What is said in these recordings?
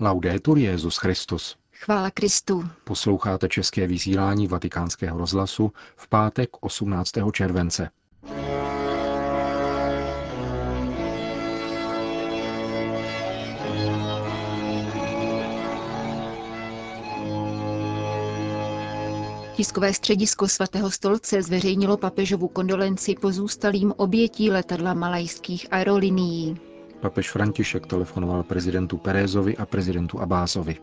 Laudetur Jezus Christus. Chvála Kristu. Posloucháte české vysílání Vatikánského rozhlasu v pátek 18. července. Tiskové středisko svatého stolce zveřejnilo papežovu kondolenci pozůstalým obětí letadla malajských aerolinií. Papež František telefonoval prezidentu Perézovi a prezidentu Abázovi.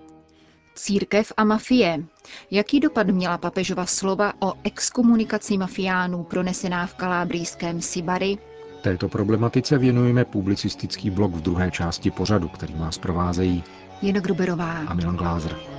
Církev a mafie. Jaký dopad měla papežova slova o exkomunikaci mafiánů pronesená v kalábrijském Sibary? Této problematice věnujeme publicistický blok v druhé části pořadu, který vás provázejí Jena Gruberová a Milan Glázer.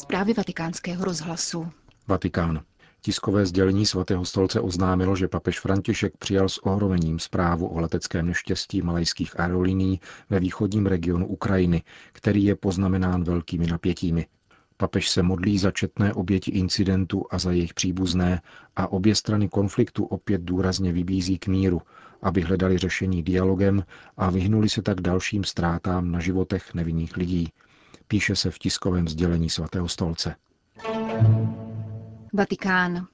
Zprávy vatikánského rozhlasu. Vatikán. Tiskové sdělení svatého stolce oznámilo, že papež František přijal s ohromením zprávu o leteckém neštěstí malajských aerolíní ve východním regionu Ukrajiny, který je poznamenán velkými napětími. Papež se modlí za četné oběti incidentu a za jejich příbuzné a obě strany konfliktu opět důrazně vybízí k míru, aby hledali řešení dialogem a vyhnuli se tak dalším ztrátám na životech nevinných lidí, píše se v tiskovém sdělení svatého stolce. Vatikán.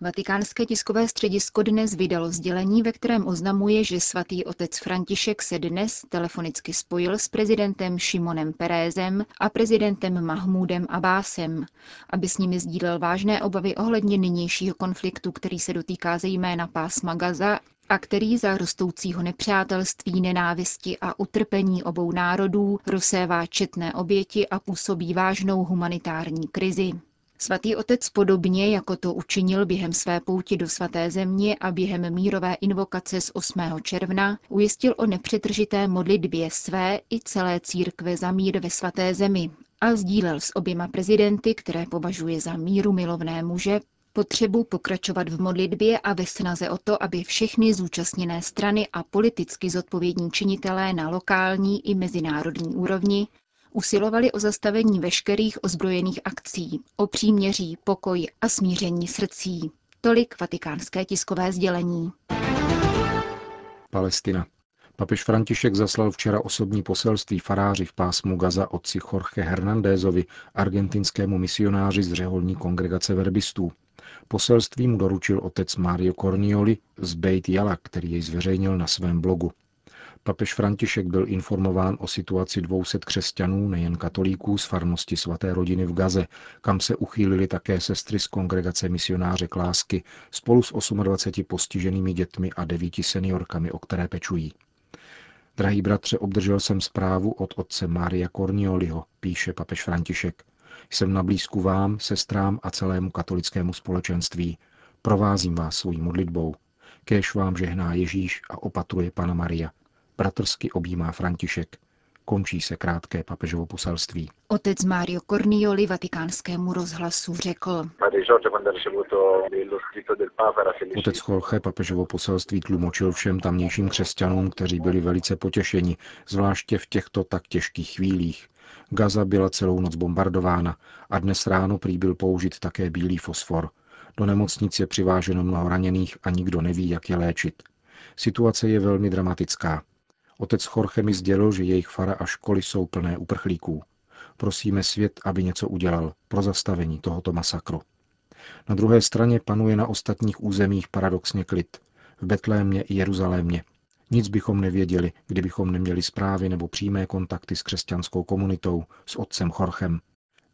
Vatikánské tiskové středisko dnes vydalo sdělení, ve kterém oznamuje, že svatý otec František se dnes telefonicky spojil s prezidentem Šimonem Perézem a prezidentem Mahmúdem Abásem, aby s nimi sdílel vážné obavy ohledně nynějšího konfliktu, který se dotýká zejména pásma Gaza a který za rostoucího nepřátelství, nenávisti a utrpení obou národů rozsévá četné oběti a působí vážnou humanitární krizi. Svatý otec podobně, jako to učinil během své pouti do svaté země a během mírové invokace z 8. června, ujistil o nepřetržité modlitbě své i celé církve za mír ve svaté zemi a sdílel s oběma prezidenty, které považuje za míru milovné muže, potřebu pokračovat v modlitbě a ve snaze o to, aby všechny zúčastněné strany a politicky zodpovědní činitelé na lokální i mezinárodní úrovni usilovali o zastavení veškerých ozbrojených akcí, o příměří, pokoj a smíření srdcí. Tolik vatikánské tiskové sdělení. Palestina. Papež František zaslal včera osobní poselství faráři v pásmu Gaza otci Jorge Hernandézovi, argentinskému misionáři z řeholní kongregace verbistů. Poselství mu doručil otec Mario Cornioli z Beit Jala, který jej zveřejnil na svém blogu. Papež František byl informován o situaci 200 křesťanů, nejen katolíků, z farnosti svaté rodiny v Gaze, kam se uchýlili také sestry z kongregace misionáře Klásky spolu s 28 postiženými dětmi a devíti seniorkami, o které pečují. Drahý bratře, obdržel jsem zprávu od otce Mária Cornioliho, píše papež František. Jsem na blízku vám, sestrám a celému katolickému společenství. Provázím vás svojí modlitbou. Kéž vám žehná Ježíš a opatruje Pana Maria. Bratrsky objímá František. Končí se krátké papežovo poselství. Otec Mario Cornioli vatikánskému rozhlasu řekl. Otec Jorge papežovo poselství tlumočil všem tamnějším křesťanům, kteří byli velice potěšeni, zvláště v těchto tak těžkých chvílích. Gaza byla celou noc bombardována a dnes ráno prý byl použit také bílý fosfor. Do nemocnic je přiváženo mnoho raněných a nikdo neví, jak je léčit. Situace je velmi dramatická. Otec Jorge mi sdělil, že jejich fara a školy jsou plné uprchlíků. Prosíme svět, aby něco udělal pro zastavení tohoto masakru. Na druhé straně panuje na ostatních územích paradoxně klid. V Betlémě i Jeruzalémě. Nic bychom nevěděli, kdybychom neměli zprávy nebo přímé kontakty s křesťanskou komunitou, s otcem Chorchem.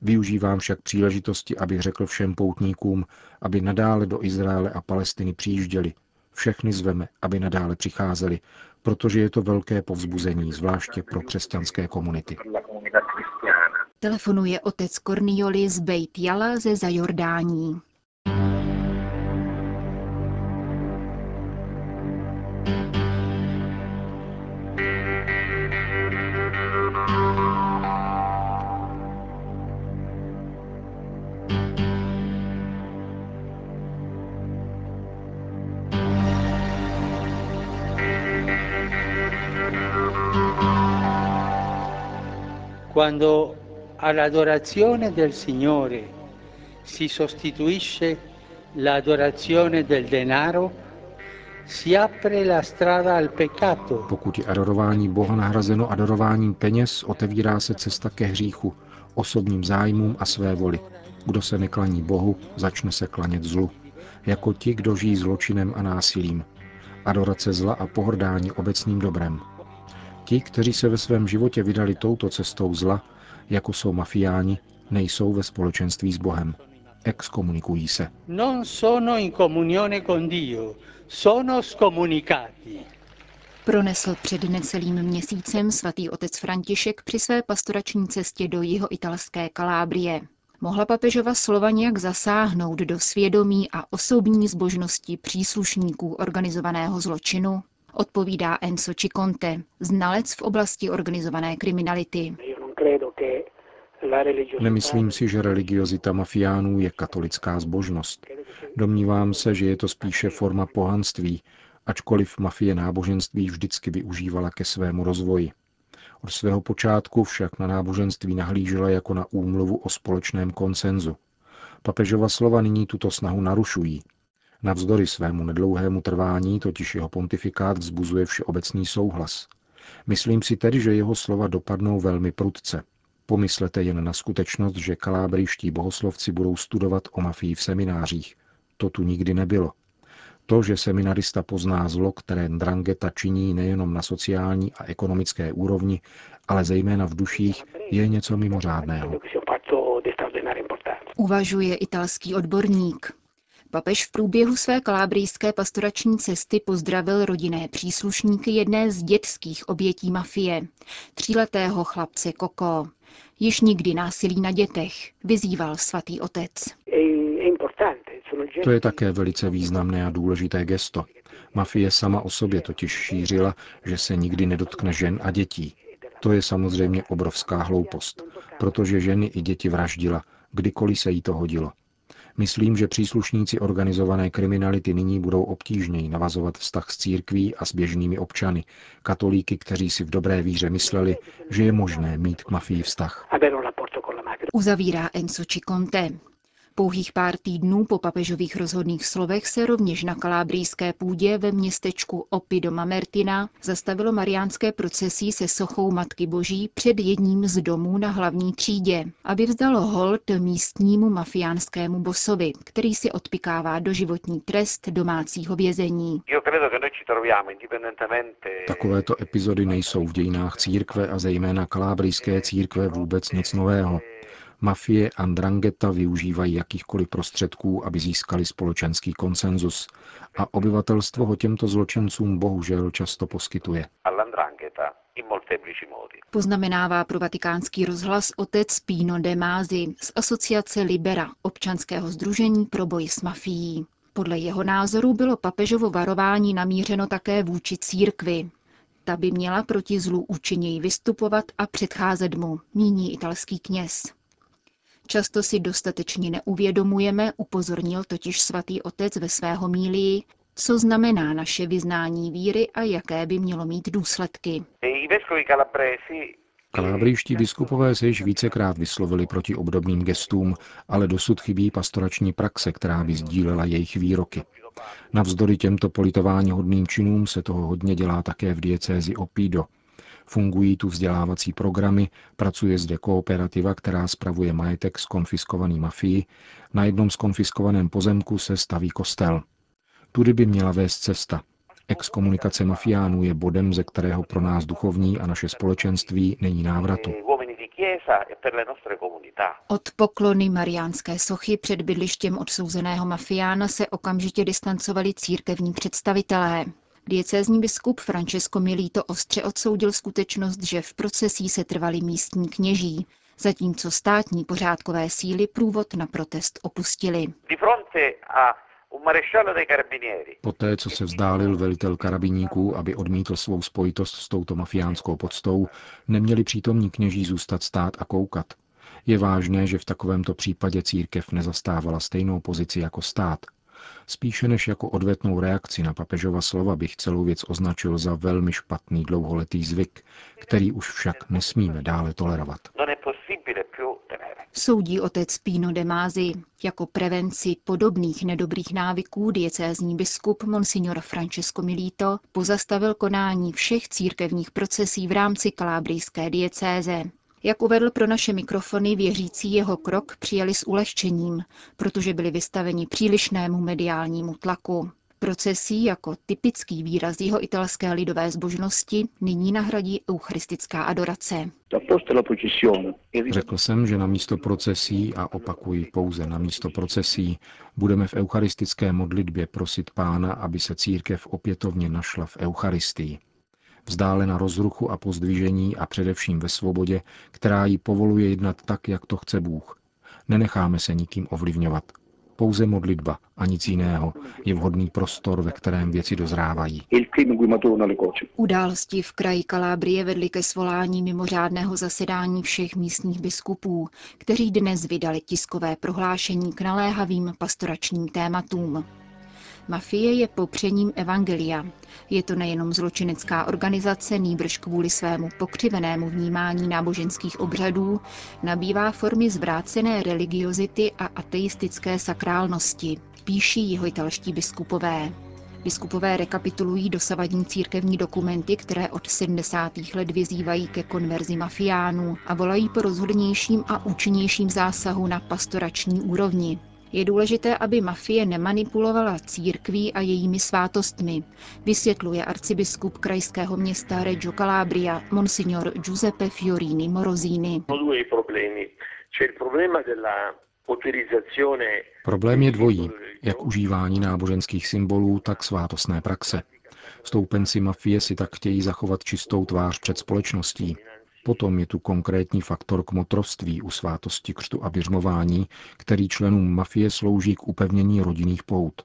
Využívám však příležitosti, abych řekl všem poutníkům, aby nadále do Izraele a Palestiny přijížděli. Všechny zveme, aby nadále přicházeli, protože je to velké povzbuzení, zvláště pro křesťanské komunity. Telefonuje otec Kornioli z Bejt Jala ze Zajordání. Quando all'adorazione del Signore si sostituisce l'adorazione del denaro, si apre la strada al peccato. Pokud je adorování Boha nahrazeno adorováním peněz, otevírá se cesta ke hříchu, osobním zájmům a své voli. Kdo se neklaní Bohu, začne se klanět zlu. Jako ti, kdo žijí zločinem a násilím. Adorace zla a pohrdání obecným dobrem. Ti, kteří se ve svém životě vydali touto cestou zla, jako jsou mafiáni, nejsou ve společenství s Bohem. Exkomunikují se. Non sono in comunione con Dio, sono scomunicati. Pronesl před necelým měsícem svatý otec František při své pastorační cestě do jeho italské Kalábrie. Mohla papežova slova nějak zasáhnout do svědomí a osobní zbožnosti příslušníků organizovaného zločinu? Odpovídá Enzo Ciconte, znalec v oblasti organizované kriminality. Nemyslím si, že religiozita mafiánů je katolická zbožnost. Domnívám se, že je to spíše forma pohanství, ačkoliv mafie náboženství vždycky využívala ke svému rozvoji. Od svého počátku však na náboženství nahlížela jako na úmluvu o společném konsenzu. Papežova slova nyní tuto snahu narušují. Navzdory svému nedlouhému trvání totiž jeho pontifikát vzbuzuje všeobecný souhlas. Myslím si tedy, že jeho slova dopadnou velmi prudce. Pomyslete jen na skutečnost, že kalábrijští bohoslovci budou studovat o mafii v seminářích. To tu nikdy nebylo. To, že seminarista pozná zlo, které Drangheta činí nejenom na sociální a ekonomické úrovni, ale zejména v duších, je něco mimořádného. Uvažuje italský odborník. Papež v průběhu své kalábrijské pastorační cesty pozdravil rodinné příslušníky jedné z dětských obětí mafie, tříletého chlapce Koko. Již nikdy násilí na dětech, vyzýval svatý otec. To je také velice významné a důležité gesto. Mafie sama o sobě totiž šířila, že se nikdy nedotkne žen a dětí. To je samozřejmě obrovská hloupost, protože ženy i děti vraždila, kdykoliv se jí to hodilo. Myslím, že příslušníci organizované kriminality nyní budou obtížněji navazovat vztah s církví a s běžnými občany, katolíky, kteří si v dobré víře mysleli, že je možné mít k mafii vztah. Uzavírá Enzo Ciconte. Pouhých pár týdnů po papežových rozhodných slovech se rovněž na kalábrijské půdě ve městečku Opi do Mamertina zastavilo mariánské procesí se sochou Matky Boží před jedním z domů na hlavní třídě, aby vzdalo hold místnímu mafiánskému bosovi, který si odpikává doživotní trest domácího vězení. Takovéto epizody nejsou v dějinách církve a zejména kalábrijské církve vůbec nic nového. Mafie a Drangheta využívají jakýchkoliv prostředků, aby získali společenský konsenzus a obyvatelstvo ho těmto zločincům bohužel často poskytuje. Poznamenává pro vatikánský rozhlas otec Pino de Mázi z asociace Libera, občanského združení pro boj s mafií. Podle jeho názoru bylo papežovo varování namířeno také vůči církvi. Ta by měla proti zlu účinněji vystupovat a předcházet mu, míní italský kněz. Často si dostatečně neuvědomujeme, upozornil totiž svatý otec ve svého mílii, co znamená naše vyznání víry a jaké by mělo mít důsledky. Kalábrijští biskupové se již vícekrát vyslovili proti obdobným gestům, ale dosud chybí pastorační praxe, která by sdílela jejich výroky. Navzdory těmto politování hodným činům se toho hodně dělá také v diecézi Opido, Fungují tu vzdělávací programy, pracuje zde kooperativa, která spravuje majetek z konfiskovaný mafii. Na jednom z konfiskovaném pozemku se staví kostel. Tudy by měla vést cesta. Exkomunikace mafiánů je bodem, ze kterého pro nás duchovní a naše společenství není návratu. Od poklony mariánské sochy před bydlištěm odsouzeného mafiána se okamžitě distancovali církevní představitelé. Diecézní biskup Francesco Milito ostře odsoudil skutečnost, že v procesí se trvali místní kněží, zatímco státní pořádkové síly průvod na protest opustili. Poté, co se vzdálil velitel karabiníků, aby odmítl svou spojitost s touto mafiánskou podstou, neměli přítomní kněží zůstat stát a koukat. Je vážné, že v takovémto případě církev nezastávala stejnou pozici jako stát, Spíše než jako odvetnou reakci na papežova slova bych celou věc označil za velmi špatný dlouholetý zvyk, který už však nesmíme dále tolerovat. Soudí otec Pino de Mázi. Jako prevenci podobných nedobrých návyků diecézní biskup Monsignor Francesco Milito pozastavil konání všech církevních procesí v rámci kalábrijské diecéze. Jak uvedl pro naše mikrofony, věřící jeho krok přijali s ulehčením, protože byli vystaveni přílišnému mediálnímu tlaku. Procesí jako typický výraz jeho italské lidové zbožnosti nyní nahradí eucharistická adorace. Řekl jsem, že na místo procesí, a opakuji pouze na místo procesí, budeme v eucharistické modlitbě prosit Pána, aby se církev opětovně našla v Eucharistii vzdálena rozruchu a pozdvižení a především ve svobodě, která ji povoluje jednat tak, jak to chce Bůh. Nenecháme se nikým ovlivňovat. Pouze modlitba a nic jiného je vhodný prostor, ve kterém věci dozrávají. Události v kraji Kalábrie vedly ke svolání mimořádného zasedání všech místních biskupů, kteří dnes vydali tiskové prohlášení k naléhavým pastoračním tématům. Mafie je popřením evangelia. Je to nejenom zločinecká organizace, nýbrž kvůli svému pokřivenému vnímání náboženských obřadů, nabývá formy zvrácené religiozity a ateistické sakrálnosti, píší jeho italští biskupové. Biskupové rekapitulují dosavadní církevní dokumenty, které od 70. let vyzývají ke konverzi mafiánů a volají po rozhodnějším a účinnějším zásahu na pastorační úrovni. Je důležité, aby mafie nemanipulovala církví a jejími svátostmi, vysvětluje arcibiskup krajského města Reggio Calabria, monsignor Giuseppe Fiorini Morosini. Problém je dvojí, jak užívání náboženských symbolů, tak svátostné praxe. Stoupenci mafie si tak chtějí zachovat čistou tvář před společností. Potom je tu konkrétní faktor kmotrovství u svátosti křtu a běžmování, který členům mafie slouží k upevnění rodinných pout.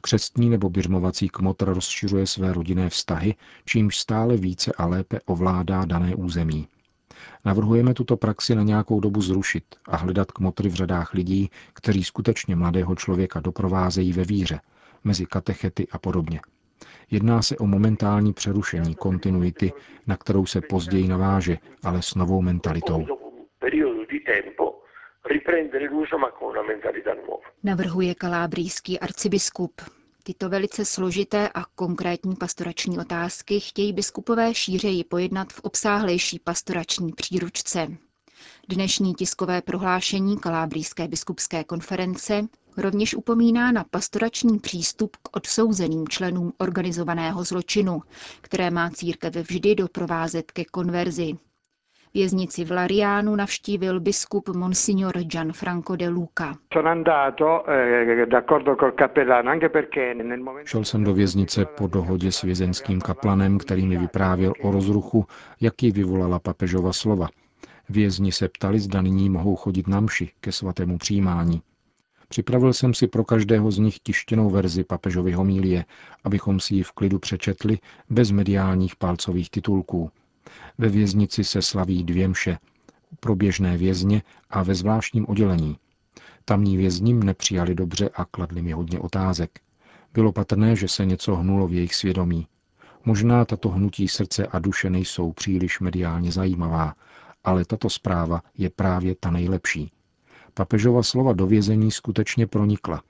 Křestní nebo běžmovací kmotr rozšiřuje své rodinné vztahy, čímž stále více a lépe ovládá dané území. Navrhujeme tuto praxi na nějakou dobu zrušit a hledat kmotry v řadách lidí, kteří skutečně mladého člověka doprovázejí ve víře, mezi katechety a podobně. Jedná se o momentální přerušení kontinuity, na kterou se později naváže, ale s novou mentalitou. Navrhuje kalábrijský arcibiskup. Tyto velice složité a konkrétní pastorační otázky chtějí biskupové šířeji pojednat v obsáhlejší pastorační příručce. Dnešní tiskové prohlášení Kalábrijské biskupské konference rovněž upomíná na pastorační přístup k odsouzeným členům organizovaného zločinu, které má církev vždy doprovázet ke konverzi. Věznici v Lariánu navštívil biskup Monsignor Gianfranco de Luca. Eh, Šel jsem do věznice po dohodě s vězenským kaplanem, který mi vyprávěl o rozruchu, jaký vyvolala papežova slova. Vězni se ptali, zda nyní mohou chodit na mši ke svatému přijímání. Připravil jsem si pro každého z nich tištěnou verzi papežovy homílie, abychom si ji v klidu přečetli bez mediálních palcových titulků. Ve věznici se slaví dvě mše, pro běžné vězně a ve zvláštním oddělení. Tamní vězni mne přijali dobře a kladli mi hodně otázek. Bylo patrné, že se něco hnulo v jejich svědomí. Možná tato hnutí srdce a duše nejsou příliš mediálně zajímavá, ale tato zpráva je právě ta nejlepší. Papežova slova do vězení skutečně pronikla.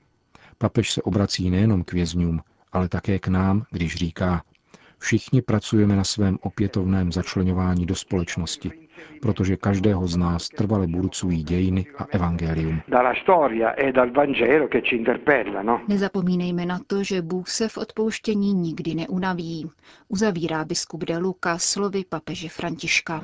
Papež se obrací nejenom k vězňům, ale také k nám, když říká, všichni pracujeme na svém opětovném začlenování do společnosti, protože každého z nás trvale burcují dějiny a evangelium. E? Nezapomínejme na to, že Bůh se v odpouštění nikdy neunaví. Uzavírá biskup de Luca slovy papeže Františka.